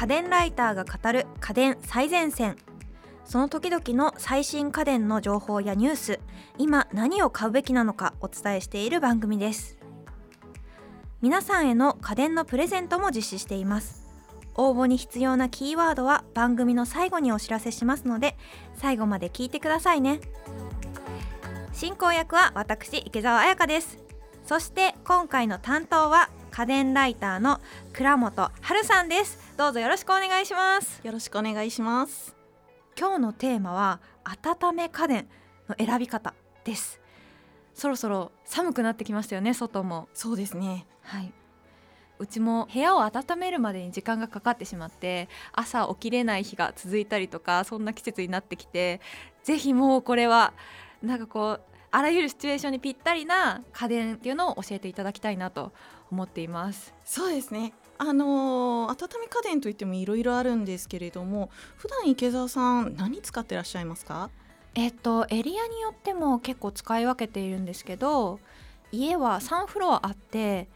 家電ライターが語る家電最前線。その時々の最新家電の情報やニュース。今何を買うべきなのかお伝えしている番組です。皆さんへの家電のプレゼントも実施しています。応募に必要なキーワードは番組の最後にお知らせしますので最後まで聞いてくださいね。進行役は私池澤彩香です。そして今回の担当は家電ライターの倉本春さんです。どうぞよろしくお願いします。よろしくお願いします。今日のテーマは温め家電の選び方です。そろそろ寒くなってきましたよね外も。そうですね。はい。うちも部屋を温めるまでに時間がかかってしまって朝起きれない日が続いたりとかそんな季節になってきてぜひもうこれはなんかこうあらゆるシチュエーションにぴったりな家電っていうのを教えていただきたいなと思っています。そうですねあのー、温め家電といってもいろいろあるんですけれども普段池澤さん何使ってらっしゃいますか？えっとエリアによっても結構使い分けているんですけど家は3フロアあって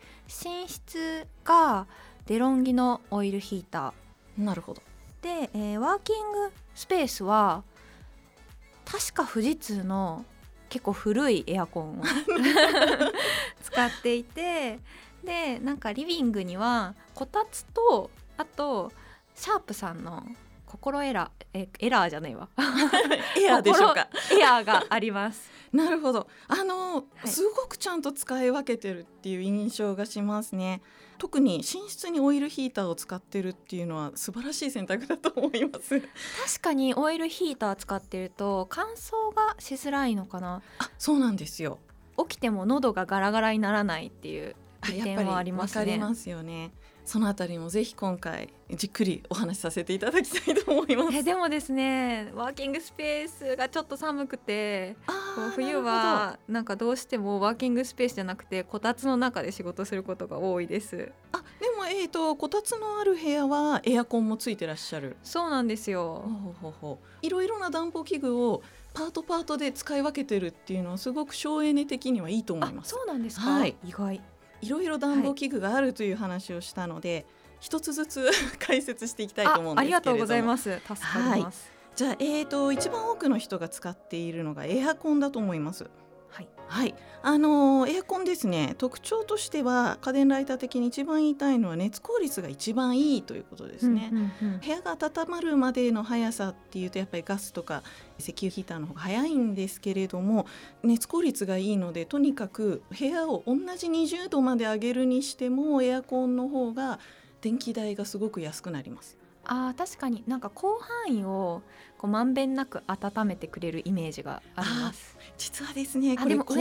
寝室がデロンギのオイルヒーター。なるほど。で、えー、ワーキングスペースは確か富士通の結構古いエアコンを 使っていてでなんかリビングにはこたつとあとシャープさんの心エラーえエラーじゃないわ。エアーでしょうか。エアーがあります。なるほど。あの、はい、すごくちゃんと使い分けてるっていう印象がしますね。特に寝室にオイルヒーターを使ってるっていうのは素晴らしい選択だと思います。確かにオイルヒーター使ってると乾燥がしづらいのかな。あそうなんですよ。起きても喉がガラガラにならないっていう利点はありますねすよねそのあたりもぜひ今回じっくりお話しさせていただきたいと思います。えでもですねワーキングスペースがちょっと寒くて冬はなんかどうしてもワーキングスペースじゃなくてこたつの中で仕事することが多いです。あでもえっ、ー、とこたつのある部屋はエアコンもついてらっしゃる。そうなんですよ。ほほほいろいろな暖房器具をパートパートで使い分けてるっていうのはすごく省エネ的にはいいと思います。そうなんですか？はい、意外。いろいろ暖房器具があるという話をしたので、はい、一つずつ 解説していきたいと思うんですけれども。ありがとうございます。助かります、はい、じゃあえーと一番多くの人が使っているのがエアコンだと思いますはい、はい、あのエアコンですね。特徴としては家電ライター的に一番言いたいのは熱効率が一番いいということですね、うんうんうん、部屋が温まるまでの速さっていうとやっぱりガスとか石油ヒーターの方が早いんですけれども熱効率がいいのでとにかく部屋を同じ20度まで上げるにしてもエアコンの方が電気代がすごく安くなりますあ確かに。なんか広範囲をこうまんべんなく温めてくれるイメージがあります。実はですねこれ広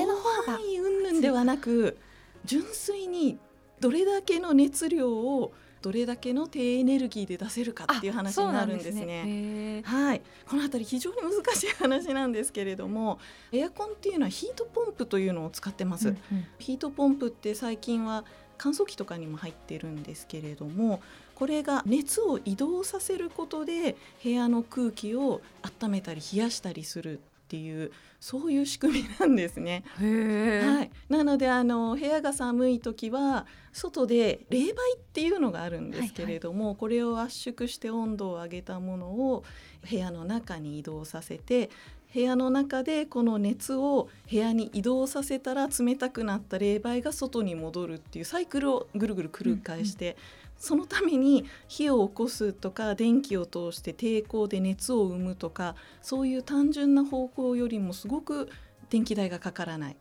範囲云々ではなく純粋にどれだけの熱量をどれだけの低エネルギーで出せるかっていう話になるんですね。すね。はい、この辺り非常に難しい話なんですけれども、エアコンっていうのはヒートポンプというのを使ってます。うんうん、ヒートポンプって最近は乾燥機とかにも入ってるんですけれどもこれが熱を移動させることで部屋の空気を温めたり冷やしたりするっていうそういう仕組みなんですね。はい、なのであの部屋が寒い時は外で冷媒っていうのがあるんですけれども、はいはい、これを圧縮して温度を上げたものを部屋の中に移動させて部屋の中でこの熱を部屋に移動させたら冷たくなった冷媒が外に戻るっていうサイクルをぐるぐる繰り返して、うんうん、そのために火を起こすとか電気を通して抵抗で熱を生むとかそういう単純な方法よりもすごく電気代がかからない、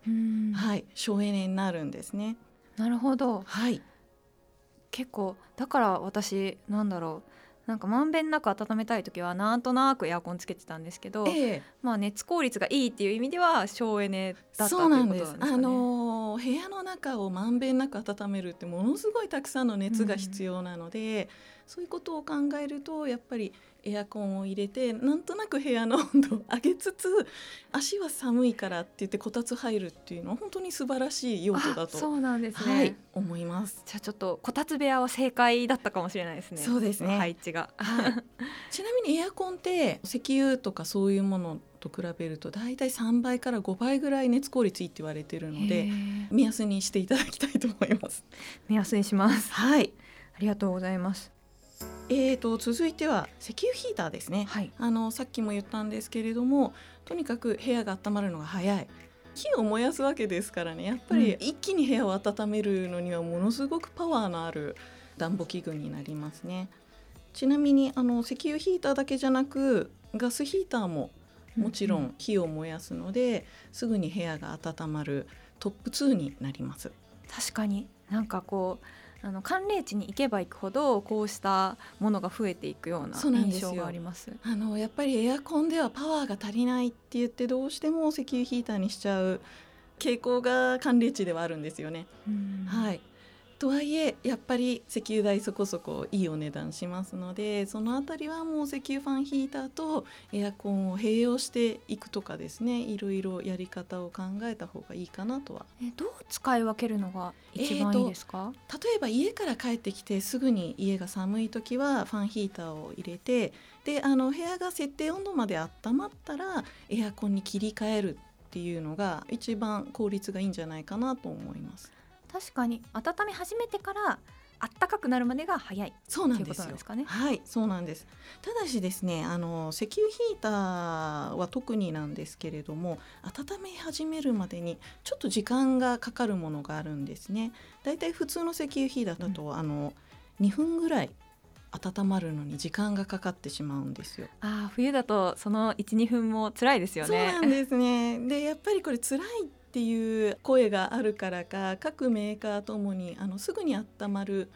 はい、省エネになるんですね。なるほど、はい、結構だから私なんだろうなんかまんべんなく温めたい時はなんとなくエアコンつけてたんですけど、ええ、まあ熱効率がいいっていう意味では省エネだったということなんですか、ね、あの部屋の中をまんべんなく温めるってものすごいたくさんの熱が必要なので、うん、そういうことを考えるとやっぱりエアコンを入れてなんとなく部屋の温度を 上げつつ足は寒いからって言ってこたつ入るっていうのは本当に素晴らしい用途だとそうなんですね、はい、思います。じゃあちょっとこたつ部屋は正解だったかもしれないですね。そうですね。配置が、はい、ちなみにエアコンって石油とかそういうものと比べると大体3倍から5倍ぐらい熱効率いいって言われてるので目安にしていただきたいと思います。目安にします。はい。ありがとうございますえーと、続いては石油ヒーターですね、はい、あのさっきも言ったんですけれどもとにかく部屋が温まるのが早い。火を燃やすわけですからね。やっぱり一気に部屋を温めるのにはものすごくパワーのある暖房器具になりますね。ちなみにあの石油ヒーターだけじゃなくガスヒーターももちろん火を燃やすので、うん、すぐに部屋が温まるトップ2になります。確かに。なんかこうあの寒冷地に行けば行くほどこうしたものが増えていくような印象があります。あのやっぱりエアコンではパワーが足りないって言ってどうしても石油ヒーターにしちゃう傾向が寒冷地ではあるんですよね。はいとはいえやっぱり石油代そこそこいいお値段しますのでその辺りはもう石油ファンヒーターとエアコンを併用していくとかですねいろいろやり方を考えた方がいいかなとは。えどう使い分けるのが一番いいですか、えー、例えば家から帰ってきてすぐに家が寒い時はファンヒーターを入れてであの部屋が設定温度まで温まったらエアコンに切り替えるっていうのが一番効率がいいんじゃないかなと思います。確かに温め始めてからあったかくなるまでが早いそうなんですよ。すかね、はいそうなんですただしですねあの石油ヒーターは特になんですけれども温め始めるまでにちょっと時間がかかるものがあるんですね。だいたい普通の石油ヒーターだと、うん、あの2分ぐらい温まるのに時間がかかってしまうんですよ。あ冬だとその12分も辛いですよね。そうなんですね。でやっぱりこれ辛いっていう声があるからか各メーカーともにあのすぐに温まる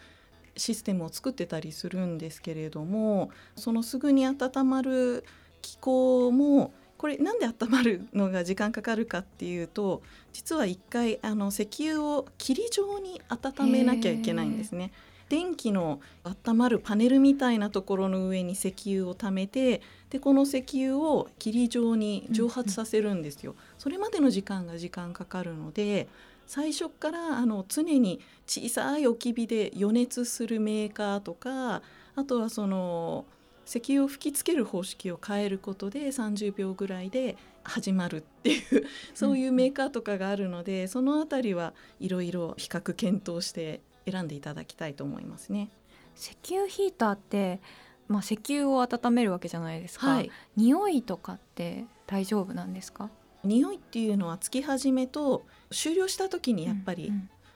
システムを作ってたりするんですけれどもそのすぐに温まる機構もこれなんで温まるのが時間かかるかっていうと実は一回あの石油を霧状に温めなきゃいけないんですね。電気の温まるパネルみたいなところの上に石油を貯めてでこの石油を霧状に蒸発させるんですよ。それまでの時間が時間かかるので最初からあの常に小さい置き火で予熱するメーカーとかあとはその石油を吹きつける方式を変えることで30秒ぐらいで始まるっていうそういうメーカーとかがあるので、その辺りはいろいろ比較検討して選んでいただきたいと思いますね。石油ヒーターって、まあ、石油を温めるわけじゃないですか、はい、匂いとかって大丈夫なんですか？匂いっていうのはつき始めと終了した時にやっぱり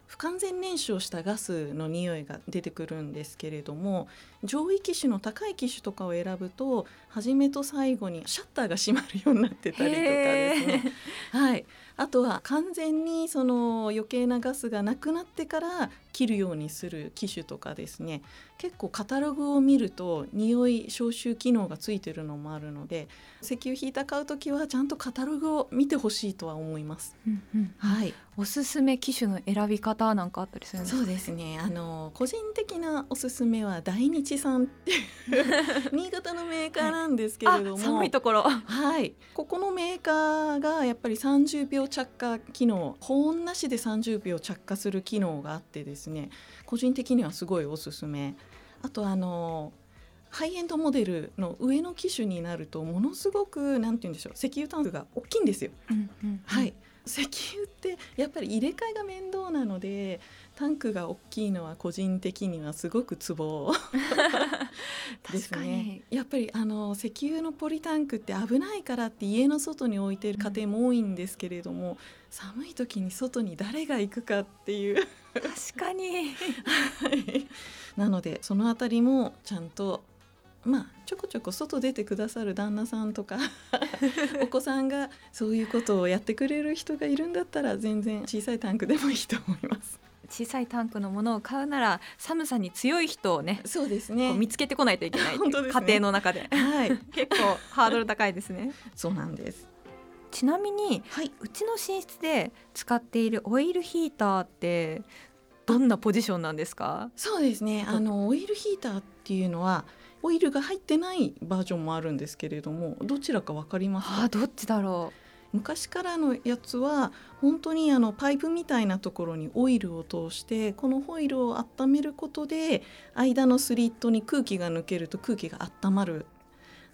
不完全燃焼したガスの匂いが出てくるんですけれども上位機種の高い機種とかを選ぶと初めと最後にシャッターが閉まるようになってたりとかですね。はい、あとは完全にその余計なガスがなくなってから切るようにする機種とかですね結構カタログを見ると匂い消臭機能がついてるのもあるので石油ヒーター買う時はちゃんとカタログを見てほしいとは思います。うんうん、はい、おすすめ機種の選び方なんかあったりするんですか？そうですね。あの個人的なおすすめは大日さんっていう 新潟のメーカーなんですけれども、はい、寒いところ。はい。ここのメーカーがやっぱり30秒着火機能保温なしで30秒着火する機能があってですね個人的にはすごいおすすめ。あとあのハイエンドモデルの上の機種になるとものすごくなんて言うんでしょう石油タンクが大きいんですよ。うんうんうん、はい。石油ってやっぱり入れ替えが面倒なのでタンクが大きいのは個人的にはすごくツボ。ですね。やっぱりあの石油のポリタンクって危ないからって家の外に置いてる家庭も多いんですけれども、うん、寒い時に外に誰が行くかっていう。確かに。なのでそのあたりもちゃんとまあちょこちょこ外出てくださる旦那さんとか お子さんがそういうことをやってくれる人がいるんだったら全然小さいタンクでもいいと思います。小さいタンクのものを買うなら寒さに強い人をねそうですね。見つけてこないといけないい、ね、家庭の中で、はい、結構ハードル高いですね。そうなんです。ちなみに、はい、うちの寝室で使っているオイルヒーターってどんなポジションなんですか？そうですね。あのオイルヒーターっていうのはオイルが入ってないバージョンもあるんですけれどもどちらかわかりますか？あどっちだろう昔からのやつは本当にあのパイプみたいなところにオイルを通してこのホイルを温めることで間のスリットに空気が抜けると空気が温まる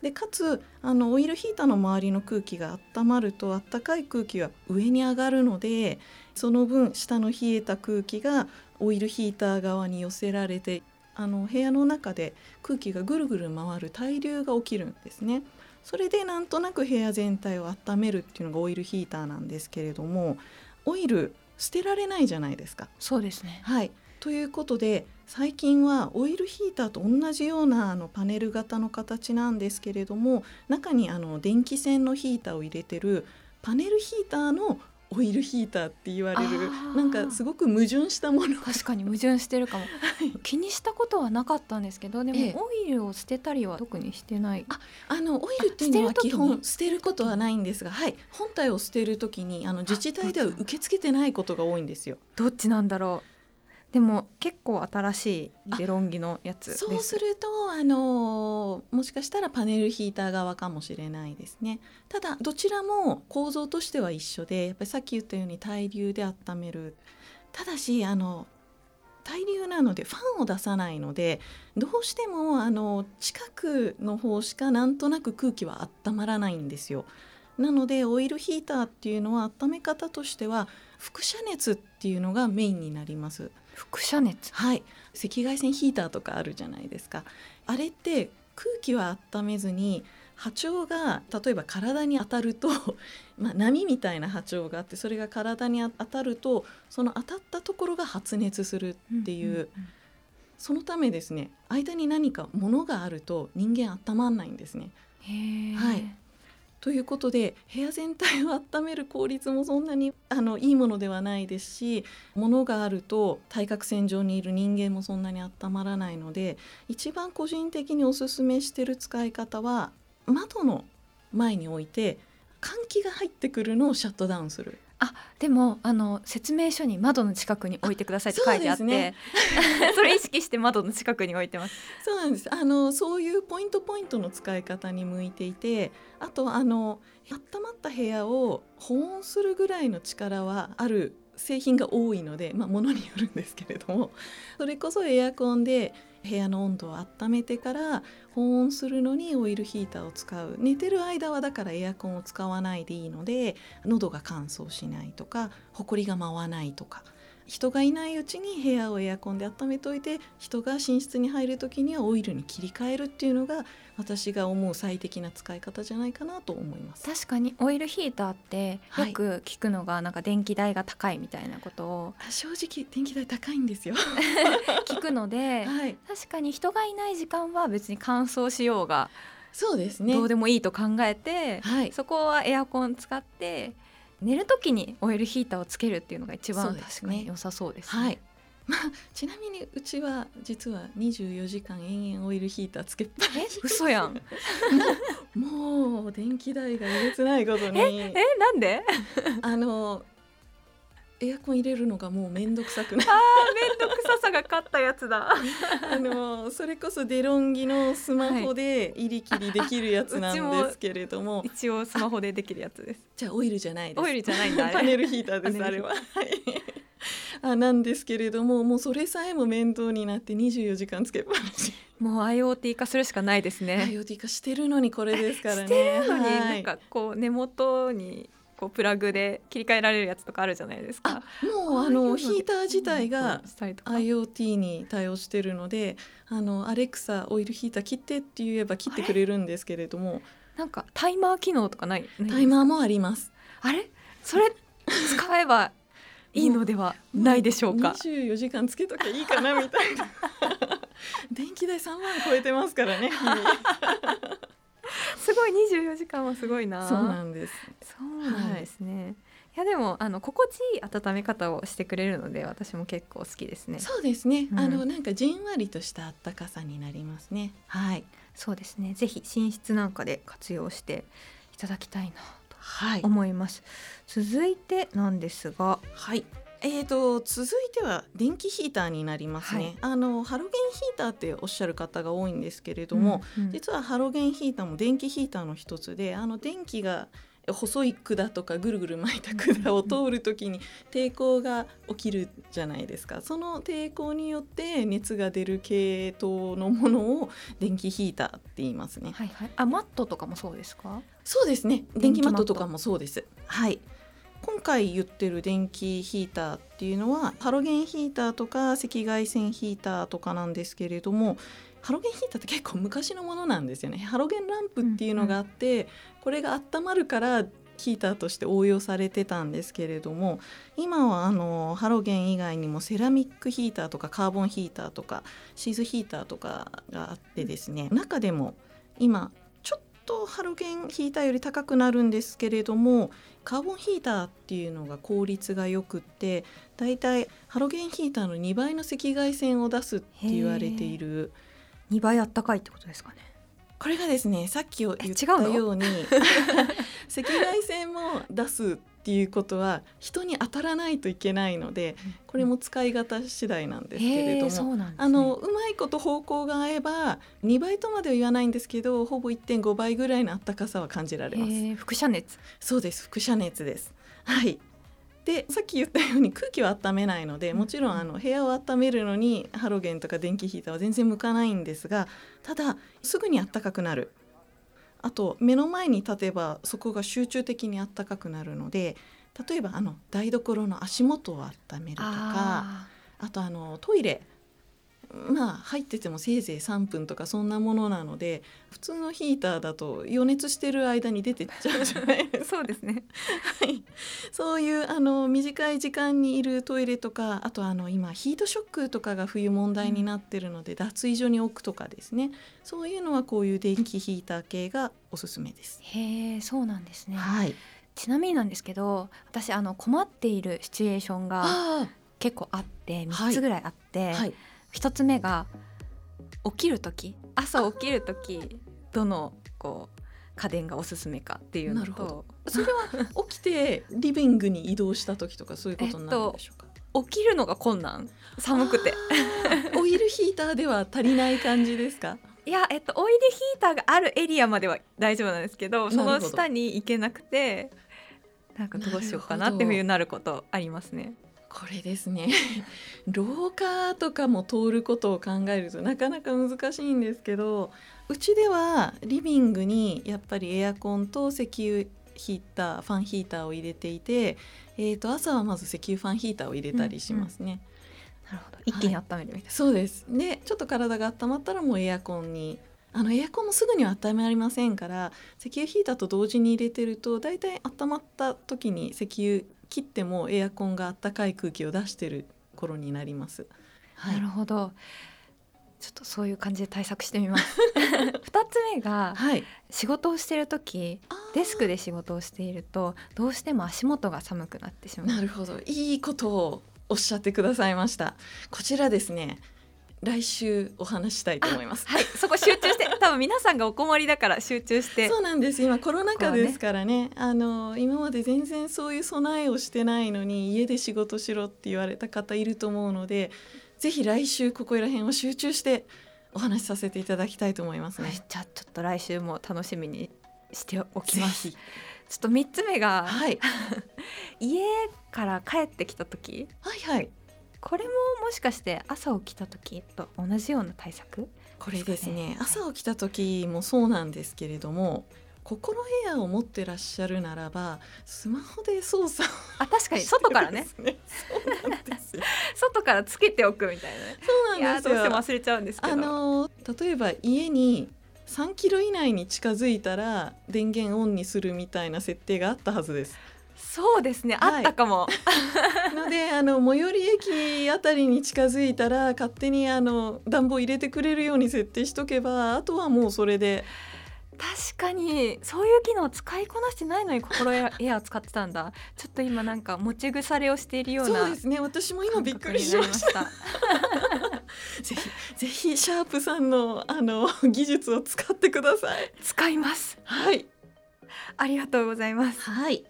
でかつあのオイルヒーターの周りの空気が温まるとあったかい空気は上に上がるのでその分下の冷えた空気がオイルヒーター側に寄せられてあの部屋の中で空気がぐるぐる回る対流が起きるんですね。それでなんとなく部屋全体を温めるっていうのがオイルヒーターなんですけれどもオイル捨てられないじゃないですか。そうですねはいということで最近はオイルヒーターと同じようなあのパネル型の形なんですけれども中にあの電気線のヒーターを入れてるパネルヒーターのオイルヒーターって言われるなんかすごく矛盾したもの確かに矛盾してるかも、はい、気にしたことはなかったんですけどでも、オイルを捨てたりは特にしてない。ああのオイルっていうのは基本捨てることはないんですがはい。本体を捨てる時にあの自治体では受け付けてないことが多いんですよ。どっちなんだろうでも結構新しいデロンギのやつそうするとあのもしかしたらパネルヒーター側かもしれないですねただどちらも構造としては一緒でやっぱりさっき言ったように対流で温めるただしあの対流なのでファンを出さないのでどうしてもあの近くの方しかなんとなく空気は温まらないんですよ。なのでオイルヒーターっていうのは温め方としては輻射熱っていうのがメインになります。輻射熱。はい。赤外線ヒーターとかあるじゃないですか。あれって空気は温めずに波長が例えば体に当たると、まあ、波みたいな波長があってそれが体に当たるとその当たったところが発熱するっていううんうんうん、そのためですね間に何か物があると人間温まんないんですね。はいということで部屋全体を温める効率もそんなにあのいいものではないですし物があると対角線上にいる人間もそんなに温まらないので一番個人的におすすめしてる使い方は窓の前に置いて換気が入ってくるのをシャットダウンする。あでもあの説明書に窓の近くに置いてくださいって書いてあってそ,、ね、それ意識して窓の近くに置いてます。そうなんです。あのそういうポイントポイントの使い方に向いていてあとあの温まった部屋を保温するぐらいの力はある製品が多いので、まあ、ものによるんですけれども それこそエアコンで部屋の温度を温めてから保温するのにオイルヒーターを使う。寝てる間はだからエアコンを使わないでいいので喉が乾燥しないとかほこりが舞わないとか。人がいないうちに部屋をエアコンで温めておいて人が寝室に入る時にはオイルに切り替えるっていうのが私が思う最適な使い方じゃないかなと思います。確かにオイルヒーターってよく聞くのがなんか電気代が高いみたいなことを、はい、正直電気代高いんですよ。聞くので、はい、確かに人がいない時間は別に乾燥しようがそうですね。どうでもいいと考えて、はい、そこはエアコン使って寝る時にオイルヒーターをつけるっていうのが一番確かに良さそうです、ね、はい。まあ、ちなみにうちは実は24時間延々オイルヒーターつけっぱなし。嘘やん。もう電気代がえげつないことに。ええなんで？あのエアコン入れるのがもう面倒くさくなあ面倒くささが勝ったやつだ。あのそれこそデロンギのスマホで入り切りできるやつなんですけれども、はい、一応スマホでできるやつです。じゃあオイルじゃないです。オイルじゃないんだパネルヒーターですあれは。はい。あなんですけれどももうそれさえも面倒になって24時間つけっぱなし。もう IoT 化するしかないですね。IoT 化してるのにこれですからね。してるのに、なんかこう根元にこうプラグで切り替えられるやつとかあるじゃないですか。もうあのヒーター自体が IoT に対応してるので、あのアレクサオイルヒーター切ってって言えば切ってくれるんですけれども、なんかタイマー機能とかない？タイマーもあります。あれ？それ使えばいいのではないでしょうか？二十四時間つけときゃいいかなみたいな。電気代三万超えてますからね。すごい二十四時間はすごいな。そうなんです。そうなんですね。はい、いやでもあの心地いい温め方をしてくれるので私も結構好きですね。そうですね。うん、あのなんかじんわりとした温かさになりますね。はい。そうですね。ぜひ寝室なんかで活用していただきたいなと思います。はい、続いてなんですが、はい。えーと、続いては電気ヒーターになりますね、はい、あのハロゲンヒーターっておっしゃる方が多いんですけれども、うんうん、実はハロゲンヒーターも電気ヒーターの一つであの電気が細い管とかぐるぐる巻いた管を通る時に抵抗が起きるじゃないですか。その抵抗によって熱が出る系統のものを電気ヒーターって言いますね。はいはい、あマットとかもそうですか？そうですね。電気マットとかもそうです。はい今回言ってる電気ヒーターっていうのはハロゲンヒーターとか赤外線ヒーターとかなんですけれどもハロゲンヒーターって結構昔のものなんですよね。ハロゲンランプっていうのがあって、うんうん、これが温まるからヒーターとして応用されてたんですけれども今はあのハロゲン以外にもセラミックヒーターとかカーボンヒーターとかシーズヒーターとかがあってですね中でも今とハロゲンヒーターより高くなるんですけれどもカーボンヒーターっていうのが効率がよくってだいたいハロゲンヒーターの2倍の赤外線を出すって言われている。2倍あったかいってことですかね。これがですねさっき言ったように 赤外線も出すっていうことは人に当たらないといけないのでこれも使い方次第なんですけれども、ね、あのうまいこと方向が合えば2倍とまでは言わないんですけどほぼ1.5倍ぐらいの暖かさは感じられます。輻射熱。そうです。輻射熱です。はい。でさっき言ったように空気は温めないのでもちろんあの部屋を温めるのにハロゲンとか電気ヒーターは全然向かないんですがただすぐに暖かくなる。あと目の前に立てばそこが集中的に暖かくなるので例えばあの台所の足元を温めるとかあとあのトイレまあ入っててもせいぜい3分とかそんなものなので普通のヒーターだと予熱してる間に出てっちゃうじゃないですか。そうですね、はい、そういうあの短い時間にいるトイレとかあとあの今ヒートショックとかが冬問題になってるので、うん、脱衣所に置くとかですね。そういうのはこういう電気ヒーター系がおすすめです。へえそうなんですね、はい、ちなみになんですけど私あの困っているシチュエーションが結構あって3つぐらいあって、はいはい一つ目が起きる時。朝起きる時どのこう家電がおすすめかっていうのと。それは起きてリビングに移動した時とかそういうことになるんでしょうか、えっと、起きるのが困難。寒くて。オイルヒーターでは足りない感じですか？いや、えっと、オイルヒーターがあるエリアまでは大丈夫なんですけど。その下に行けなくてなんかどうしようかなっていうふうになることありますね。これですね。廊下とかも通ることを考えるとなかなか難しいんですけどうちではリビングにやっぱりエアコンと石油ヒーターファンヒーターを入れていて、えー、と朝はまず石油ファンヒーターを入れたりしますね。うんうん、なるほど。一気に温めるみたいな、はい、そうです。でちょっと体が温まったらもうエアコンにあのエアコンもすぐには温まりませんから石油ヒーターと同時に入れてるとだいたい温まった時に石油切ってもエアコンがあったかい空気を出してる頃になります。はい、なるほど。ちょっとそういう感じで対策してみます。二つ目が、はい、仕事をしている時デスクで仕事をしているとどうしても足元が寒くなってしまう。なるほどいいことをおっしゃってくださいました。こちらですね来週お話したいと思います。はい、そこ集中して、多分皆さんがお困りだから集中して。そうなんです。今コロナ禍ですからね、ねあの今まで全然そういう備えをしてないのに家で仕事しろって言われた方いると思うので、ぜひ来週ここら辺を集中してお話しさせていただきたいと思いますね。はい、じゃあちょっと来週も楽しみにしておきます。ちょっと三つ目が、はい、家から帰ってきた時。はいはい。これももしかして朝起きた時と同じような対策？これですね。朝起きた時もそうなんですけれども心ヘアを持ってらっしゃるならばスマホで操作あ確かに。外からね。外からつけておくみたいな、ね、そうなんですよ。どうしても忘れちゃうんですあの例えば家に3キロ以内に近づいたら電源オンにするみたいな設定があったはずですそうですね、はい、あったかも。のであの最寄り駅あたりに近づいたら勝手にあの暖房入れてくれるように設定しとけばあとはもうそれで。確かにそういう機能使いこなしてないのに心エアを使ってたんだ。ちょっと今なんか持ち腐れをしているようなそうですね。私も今びっくりしました。ぜひぜひシャープさんのあの技術を使ってください。使います。はい。ありがとうございます。はい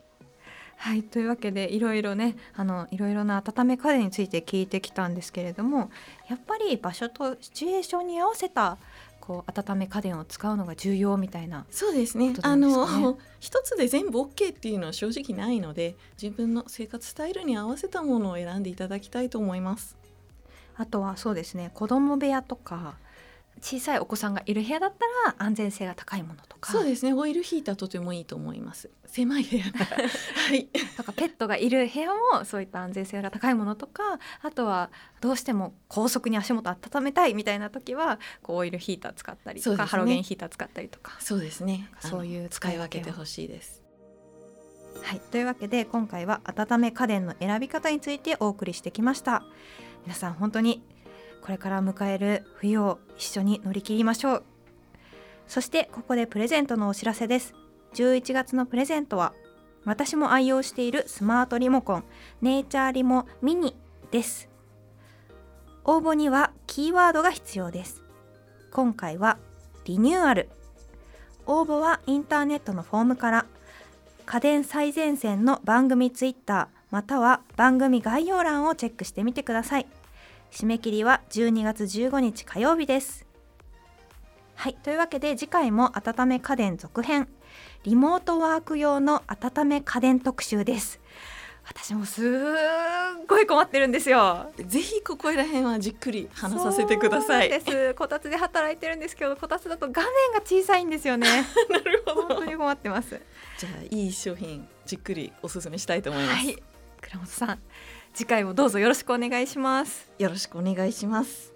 はいというわけでいろいろねあのいろいろな温め家電について聞いてきたんですけれどもやっぱり場所とシチュエーションに合わせたこう温め家電を使うのが重要みたいな、ね、そうですね。あの 一つで全部 OK っていうのは正直ないので自分の生活スタイルに合わせたものを選んでいただきたいと思います。あとはそうですね子供部屋とか小さいお子さんがいる部屋だったら安全性が高いものとか。そうですね。オイルヒーターとてもいいと思います。狭い部屋 はい。とかペットがいる部屋もそういった安全性が高いものとかあとはどうしても高速に足元温めたいみたいな時はこうオイルヒーター使ったりとか、ね、ハロゲンヒーター使ったりとか。そうですね。そういう使い分けてほしいです。はい、というわけで今回は温め家電の選び方についてお送りしてきました。皆さん本当にこれから迎える冬を一緒に乗り切りましょう。そしてここでプレゼントのお知らせです。11月のプレゼントは私も愛用しているスマートリモコンネイチャーリモミニです。応募にはキーワードが必要です。今回はリニューアル。応募はインターネットのフォームから家電最前線の番組ツイッターまたは番組概要欄をチェックしてみてください。締め切りは12月15日火曜日です。はいというわけで次回も温め家電続編リモートワーク用の温め家電特集です。私もすっごい困ってるんですよ。ぜひここら辺はじっくり話させてください。です。こたつで働いてるんですけどこたつだと画面が小さいんですよね。なるほど。本当に困ってます。じゃあいい商品じっくりお勧めしたいと思います、はい、倉本さん次回もどうぞよろしくお願いします。よろしくお願いします。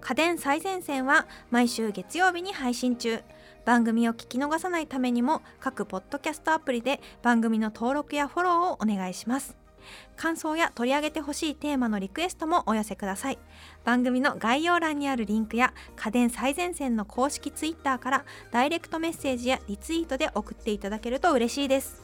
家電最前線は毎週月曜日に配信中。番組を聞き逃さないためにも各ポッドキャストアプリで番組の登録やフォローをお願いします。感想や取り上げてほしいテーマのリクエストもお寄せください。番組の概要欄にあるリンクや家電最前線の公式ツイッターからダイレクトメッセージやリツイートで送っていただけると嬉しいです